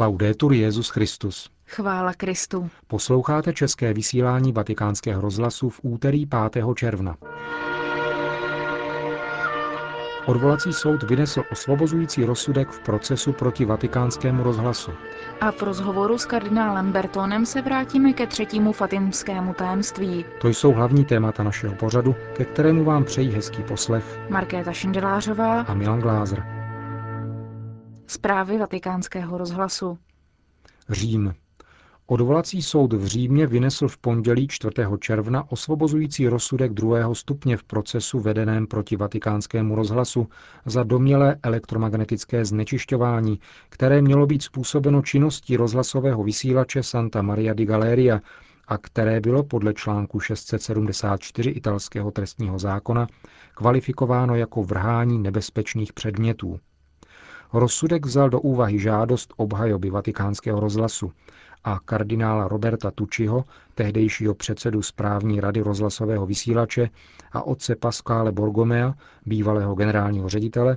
Laudetur Jezus Christus. Chvála Kristu. Posloucháte české vysílání Vatikánského rozhlasu v úterý 5. června. Odvolací soud vynesl osvobozující rozsudek v procesu proti vatikánskému rozhlasu. A v rozhovoru s kardinálem Bertonem se vrátíme ke třetímu fatimskému tajemství. To jsou hlavní témata našeho pořadu, ke kterému vám přejí hezký poslech Markéta Šindelářová a Milan Glázer. Zprávy vatikánského rozhlasu. Řím. Odvolací soud v Římě vynesl v pondělí 4. června osvobozující rozsudek druhého stupně v procesu vedeném proti vatikánskému rozhlasu za domělé elektromagnetické znečišťování, které mělo být způsobeno činností rozhlasového vysílače Santa Maria di Galeria a které bylo podle článku 674 italského trestního zákona kvalifikováno jako vrhání nebezpečných předmětů. Rozsudek vzal do úvahy žádost obhajoby vatikánského rozhlasu a kardinála Roberta Tučiho, tehdejšího předsedu správní rady rozhlasového vysílače a otce Pascale Borgomea, bývalého generálního ředitele,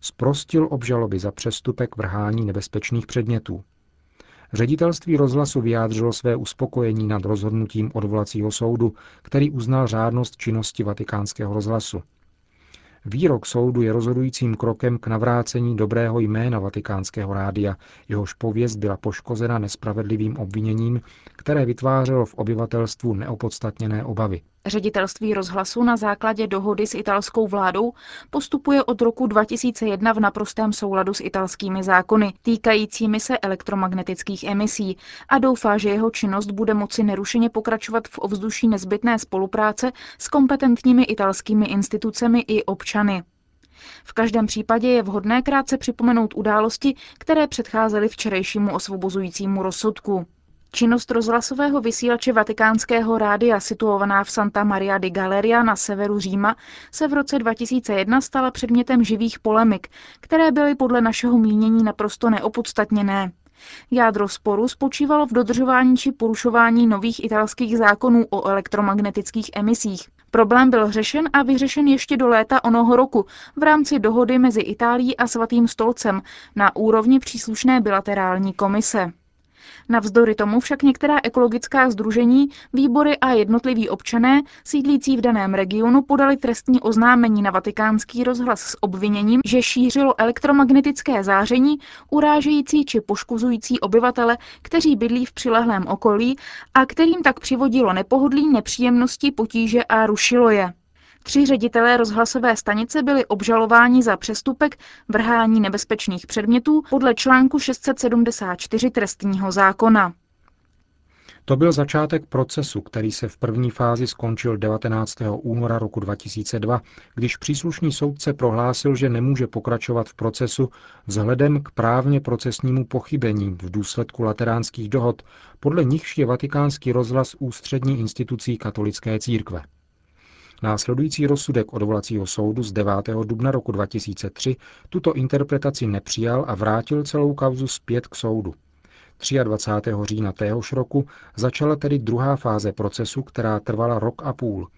sprostil obžaloby za přestupek vrhání nebezpečných předmětů. Ředitelství rozhlasu vyjádřilo své uspokojení nad rozhodnutím odvolacího soudu, který uznal řádnost činnosti vatikánského rozhlasu. Výrok soudu je rozhodujícím krokem k navrácení dobrého jména vatikánského rádia, jehož pověst byla poškozena nespravedlivým obviněním, které vytvářelo v obyvatelstvu neopodstatněné obavy. Ředitelství rozhlasu na základě dohody s italskou vládou postupuje od roku 2001 v naprostém souladu s italskými zákony týkajícími se elektromagnetických emisí a doufá, že jeho činnost bude moci nerušeně pokračovat v ovzduší nezbytné spolupráce s kompetentními italskými institucemi i občany. V každém případě je vhodné krátce připomenout události, které předcházely včerejšímu osvobozujícímu rozsudku. Činnost rozhlasového vysílače vatikánského rádia situovaná v Santa Maria di Galeria na severu Říma se v roce 2001 stala předmětem živých polemik, které byly podle našeho mínění naprosto neopodstatněné. Jádro sporu spočívalo v dodržování či porušování nových italských zákonů o elektromagnetických emisích. Problém byl řešen a vyřešen ještě do léta onoho roku v rámci dohody mezi Itálií a Svatým stolcem na úrovni příslušné bilaterální komise. Navzdory tomu však některá ekologická združení, výbory a jednotliví občané sídlící v daném regionu podali trestní oznámení na vatikánský rozhlas s obviněním, že šířilo elektromagnetické záření urážející či poškozující obyvatele, kteří bydlí v přilehlém okolí a kterým tak přivodilo nepohodlí, nepříjemnosti, potíže a rušilo je. Tři ředitelé rozhlasové stanice byli obžalováni za přestupek vrhání nebezpečných předmětů podle článku 674 trestního zákona. To byl začátek procesu, který se v první fázi skončil 19. února roku 2002, když příslušný soudce prohlásil, že nemůže pokračovat v procesu vzhledem k právně procesnímu pochybení v důsledku lateránských dohod, podle nichž je vatikánský rozhlas ústřední institucí katolické církve. Následující rozsudek odvolacího soudu z 9. dubna roku 2003 tuto interpretaci nepřijal a vrátil celou kauzu zpět k soudu. 23. října téhož roku začala tedy druhá fáze procesu, která trvala rok a půl.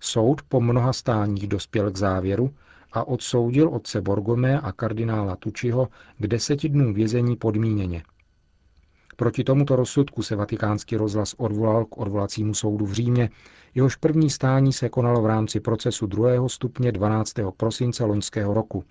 Soud po mnoha stáních dospěl k závěru a odsoudil otce Borgomé a kardinála Tučiho k deseti dnů vězení podmíněně. Proti tomuto rozsudku se vatikánský rozhlas odvolal k odvolacímu soudu v Římě, jehož první stání se konalo v rámci procesu druhého stupně 12. prosince loňského roku.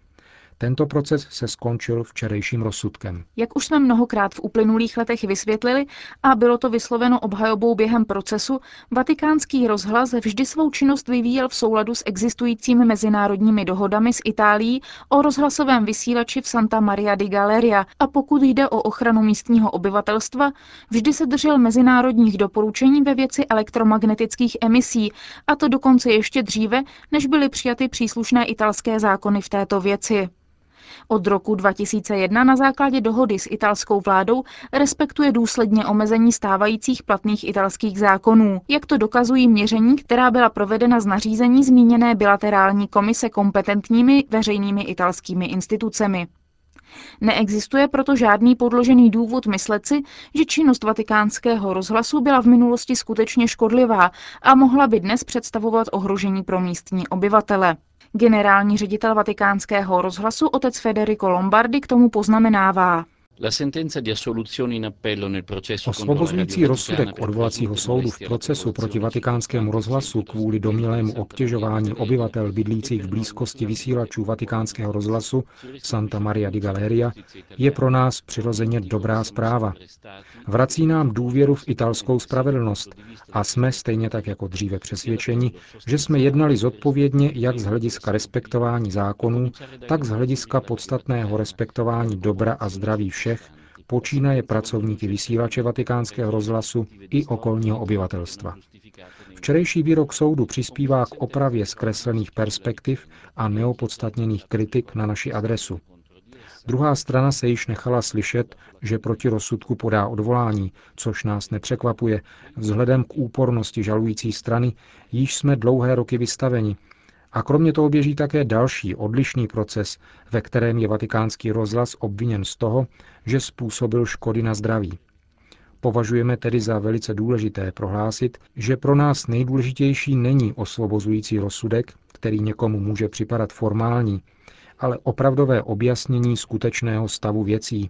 Tento proces se skončil včerejším rozsudkem. Jak už jsme mnohokrát v uplynulých letech vysvětlili a bylo to vysloveno obhajobou během procesu, vatikánský rozhlas vždy svou činnost vyvíjel v souladu s existujícími mezinárodními dohodami s Itálií o rozhlasovém vysílači v Santa Maria di Galeria a pokud jde o ochranu místního obyvatelstva, vždy se držel mezinárodních doporučení ve věci elektromagnetických emisí a to dokonce ještě dříve, než byly přijaty příslušné italské zákony v této věci. Od roku 2001 na základě dohody s italskou vládou respektuje důsledně omezení stávajících platných italských zákonů, jak to dokazují měření, která byla provedena z nařízení zmíněné bilaterální komise kompetentními veřejnými italskými institucemi. Neexistuje proto žádný podložený důvod myslet si, že činnost vatikánského rozhlasu byla v minulosti skutečně škodlivá a mohla by dnes představovat ohrožení pro místní obyvatele. Generální ředitel vatikánského rozhlasu otec Federico Lombardi k tomu poznamenává. Osvobozující rozsudek odvolacího soudu v procesu proti vatikánskému rozhlasu kvůli domilému obtěžování obyvatel bydlících v blízkosti vysílačů vatikánského rozhlasu Santa Maria di Galeria je pro nás přirozeně dobrá zpráva. Vrací nám důvěru v italskou spravedlnost a jsme stejně tak jako dříve přesvědčeni, že jsme jednali zodpovědně jak z hlediska respektování zákonů, tak z hlediska podstatného respektování dobra a zdraví všech, počínaje pracovníky vysílače vatikánského rozhlasu i okolního obyvatelstva. Včerejší výrok soudu přispívá k opravě zkreslených perspektiv a neopodstatněných kritik na naši adresu. Druhá strana se již nechala slyšet, že proti rozsudku podá odvolání, což nás nepřekvapuje, vzhledem k úpornosti žalující strany, již jsme dlouhé roky vystaveni a kromě toho běží také další odlišný proces, ve kterém je vatikánský rozhlas obviněn z toho, že způsobil škody na zdraví. Považujeme tedy za velice důležité prohlásit, že pro nás nejdůležitější není osvobozující rozsudek, který někomu může připadat formální, ale opravdové objasnění skutečného stavu věcí.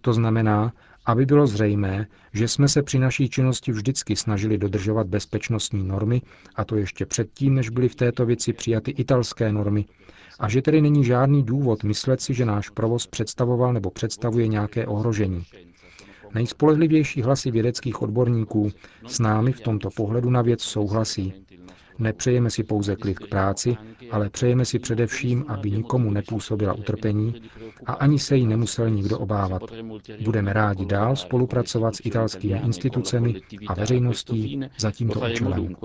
To znamená, aby bylo zřejmé, že jsme se při naší činnosti vždycky snažili dodržovat bezpečnostní normy, a to ještě předtím, než byly v této věci přijaty italské normy, a že tedy není žádný důvod myslet si, že náš provoz představoval nebo představuje nějaké ohrožení. Nejspolehlivější hlasy vědeckých odborníků s námi v tomto pohledu na věc souhlasí. Nepřejeme si pouze klid k práci, ale přejeme si především, aby nikomu nepůsobila utrpení a ani se jí nemusel nikdo obávat. Budeme rádi dál spolupracovat s italskými institucemi a veřejností za tímto účelem.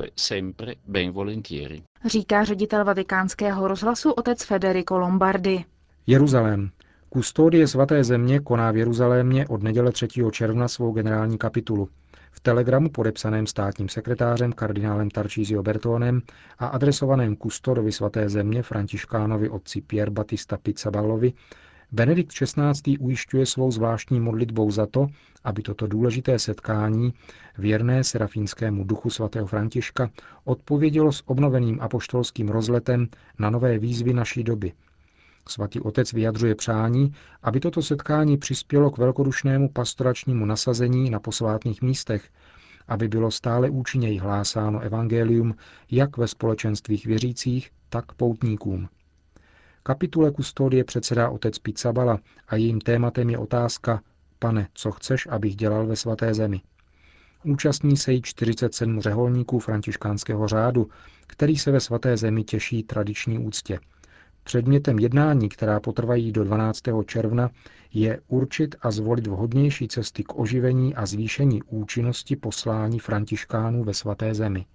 Říká ředitel vatikánského rozhlasu otec Federico Lombardi. Jeruzalém. Kustodie svaté země koná v Jeruzalémě od neděle 3. června svou generální kapitulu. V telegramu podepsaném státním sekretářem kardinálem Tarcísio Bertónem a adresovaném kustorovi svaté země františkánovi otci Pierre Batista Pizzabalovi Benedikt XVI. ujišťuje svou zvláštní modlitbou za to, aby toto důležité setkání, věrné serafínskému duchu svatého Františka, odpovědělo s obnoveným apoštolským rozletem na nové výzvy naší doby – Svatý otec vyjadřuje přání, aby toto setkání přispělo k velkodušnému pastoračnímu nasazení na posvátných místech, aby bylo stále účinněji hlásáno evangelium jak ve společenstvích věřících, tak poutníkům. Kapitule kustodie předsedá otec Pizzabala a jejím tématem je otázka Pane, co chceš, abych dělal ve svaté zemi? Účastní se jí 47 řeholníků františkánského řádu, který se ve svaté zemi těší tradiční úctě – Předmětem jednání, která potrvají do 12. června, je určit a zvolit vhodnější cesty k oživení a zvýšení účinnosti poslání františkánů ve svaté zemi.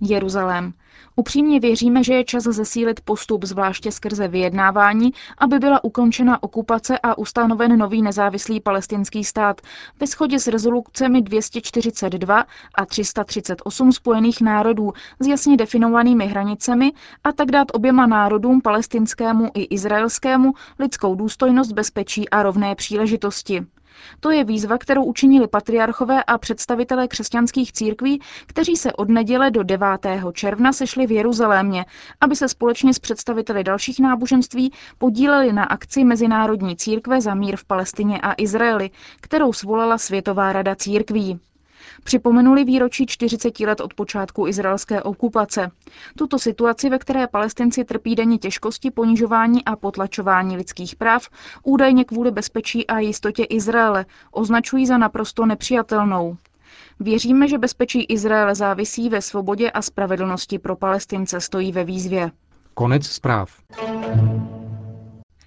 Jeruzalém. Upřímně věříme, že je čas zesílit postup, zvláště skrze vyjednávání, aby byla ukončena okupace a ustanoven nový nezávislý palestinský stát ve shodě s rezolucemi 242 a 338 Spojených národů s jasně definovanými hranicemi a tak dát oběma národům, palestinskému i izraelskému, lidskou důstojnost, bezpečí a rovné příležitosti. To je výzva, kterou učinili patriarchové a představitelé křesťanských církví, kteří se od neděle do 9. června sešli v Jeruzalémě, aby se společně s představiteli dalších náboženství podíleli na akci Mezinárodní církve za mír v Palestině a Izraeli, kterou svolala Světová rada církví připomenuli výročí 40 let od počátku izraelské okupace. Tuto situaci, ve které palestinci trpí denně těžkosti, ponižování a potlačování lidských práv, údajně kvůli bezpečí a jistotě Izraele, označují za naprosto nepřijatelnou. Věříme, že bezpečí Izraele závisí ve svobodě a spravedlnosti pro Palestince, stojí ve výzvě. Konec zpráv.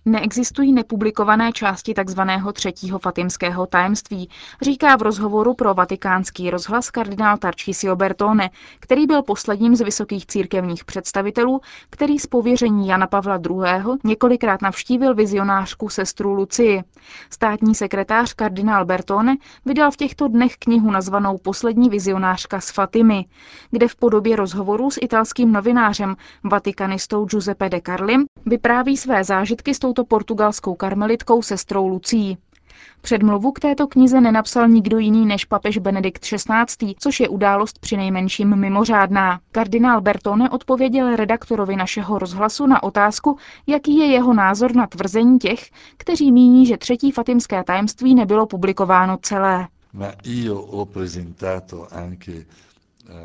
Neexistují nepublikované části tzv. třetího fatimského tajemství, říká v rozhovoru pro vatikánský rozhlas kardinál Tarcísio Bertone, který byl posledním z vysokých církevních představitelů, který z pověření Jana Pavla II. několikrát navštívil vizionářku sestru Lucii. Státní sekretář kardinál Bertone vydal v těchto dnech knihu nazvanou Poslední vizionářka z Fatimy, kde v podobě rozhovoru s italským novinářem, vatikanistou Giuseppe de Carlim, vypráví své zážitky s touto portugalskou karmelitkou sestrou Lucí. Předmluvu k této knize nenapsal nikdo jiný než papež Benedikt XVI., což je událost při nejmenším mimořádná. Kardinál Bertone odpověděl redaktorovi našeho rozhlasu na otázku, jaký je jeho názor na tvrzení těch, kteří míní, že třetí fatimské tajemství nebylo publikováno celé.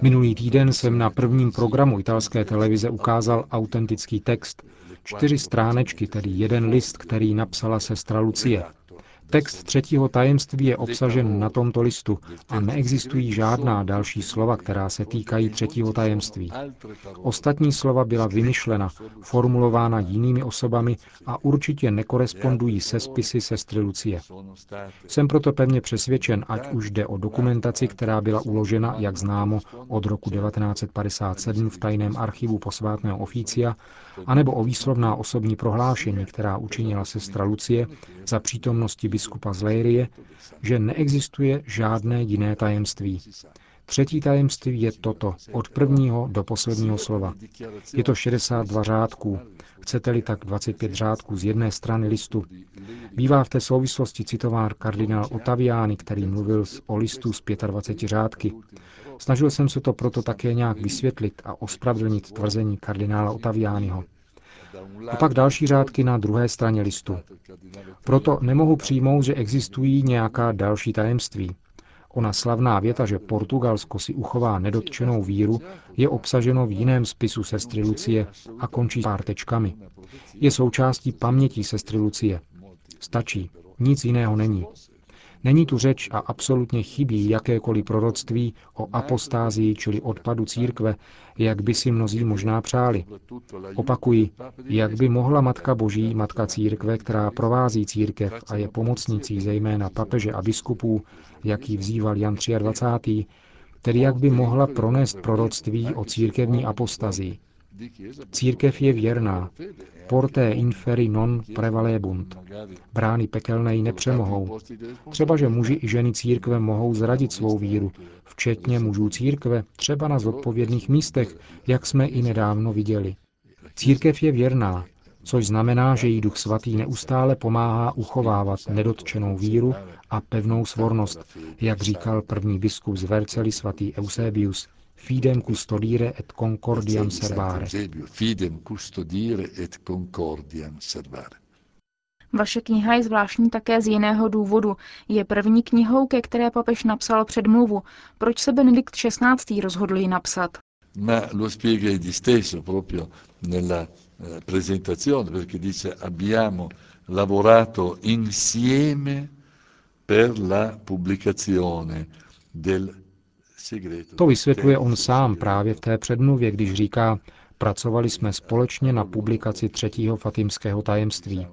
Minulý týden jsem na prvním programu italské televize ukázal autentický text, čtyři stránečky, tedy jeden list, který napsala sestra Lucie. Text třetího tajemství je obsažen na tomto listu a neexistují žádná další slova, která se týkají třetího tajemství. Ostatní slova byla vymyšlena, formulována jinými osobami a určitě nekorespondují se spisy sestry Lucie. Jsem proto pevně přesvědčen, ať už jde o dokumentaci, která byla uložena, jak známo, od roku 1957 v tajném archivu posvátného oficia, anebo o výslovná osobní prohlášení, která učinila sestra Lucie za přítomnosti biskupa z Leirie, že neexistuje žádné jiné tajemství. Třetí tajemství je toto, od prvního do posledního slova. Je to 62 řádků, chcete-li tak 25 řádků z jedné strany listu. Bývá v té souvislosti citován kardinál Otaviani, který mluvil o listu z 25 řádky. Snažil jsem se to proto také nějak vysvětlit a ospravedlnit tvrzení kardinála Otaviányho. A pak další řádky na druhé straně listu. Proto nemohu přijmout, že existují nějaká další tajemství. Ona slavná věta, že Portugalsko si uchová nedotčenou víru, je obsaženo v jiném spisu sestry Lucie a končí pár tečkami. Je součástí paměti sestry Lucie. Stačí. Nic jiného není. Není tu řeč a absolutně chybí jakékoliv proroctví o apostázii, čili odpadu církve, jak by si mnozí možná přáli. Opakuji, jak by mohla Matka Boží, Matka církve, která provází církev a je pomocnicí zejména papeže a biskupů, jak ji vzýval Jan 23., tedy jak by mohla pronést proroctví o církevní apostazii. Církev je věrná. Porté inferi non prevalebunt. Brány pekelné ji nepřemohou. Třeba, že muži i ženy církve mohou zradit svou víru, včetně mužů církve, třeba na zodpovědných místech, jak jsme i nedávno viděli. Církev je věrná, což znamená, že jí Duch Svatý neustále pomáhá uchovávat nedotčenou víru a pevnou svornost, jak říkal první biskup z Verceli svatý Eusebius, Fidem custodire et concordiam servare. Fidem custodire et concordiam servare. Vaše kniha je zvláštní také z jiného důvodu. Je první knihou, ke které papež napsal předmluvu. Proč se Benedikt XVI. rozhodl ji napsat? Ma lo spiega egli stesso proprio nella eh, presentazione, perché dice abbiamo lavorato insieme per la pubblicazione del to vysvětluje on sám právě v té předmluvě, když říká, pracovali jsme společně na publikaci třetího fatimského tajemství.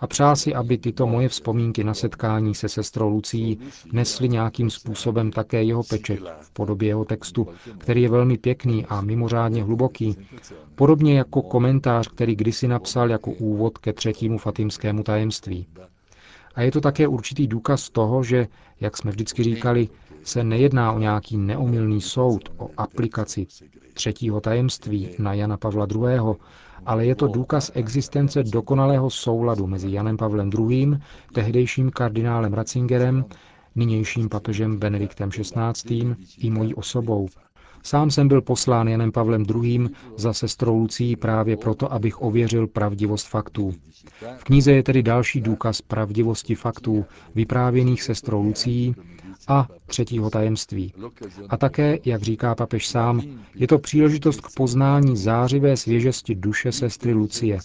A přál si, aby tyto moje vzpomínky na setkání se sestrou Lucí nesly nějakým způsobem také jeho pečet v podobě jeho textu, který je velmi pěkný a mimořádně hluboký, podobně jako komentář, který kdysi napsal jako úvod ke třetímu fatimskému tajemství. A je to také určitý důkaz toho, že, jak jsme vždycky říkali, se nejedná o nějaký neomylný soud, o aplikaci třetího tajemství na Jana Pavla II., ale je to důkaz existence dokonalého souladu mezi Janem Pavlem II., tehdejším kardinálem Ratzingerem, nynějším papežem Benediktem XVI. i mojí osobou, Sám jsem byl poslán Janem Pavlem II. za sestrou Lucí právě proto, abych ověřil pravdivost faktů. V knize je tedy další důkaz pravdivosti faktů vyprávěných sestrou Lucí a třetího tajemství. A také, jak říká papež sám, je to příležitost k poznání zářivé svěžesti duše sestry Lucie,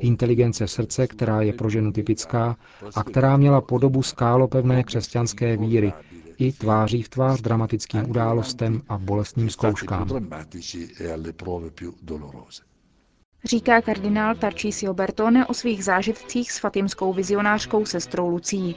inteligence srdce, která je pro ženu typická a která měla podobu skálopevné křesťanské víry, i tváří v tvář dramatickým událostem a bolestným zkouškám. Říká kardinál Tarcísio Bertone o svých zážitcích s fatimskou vizionářkou sestrou Lucí.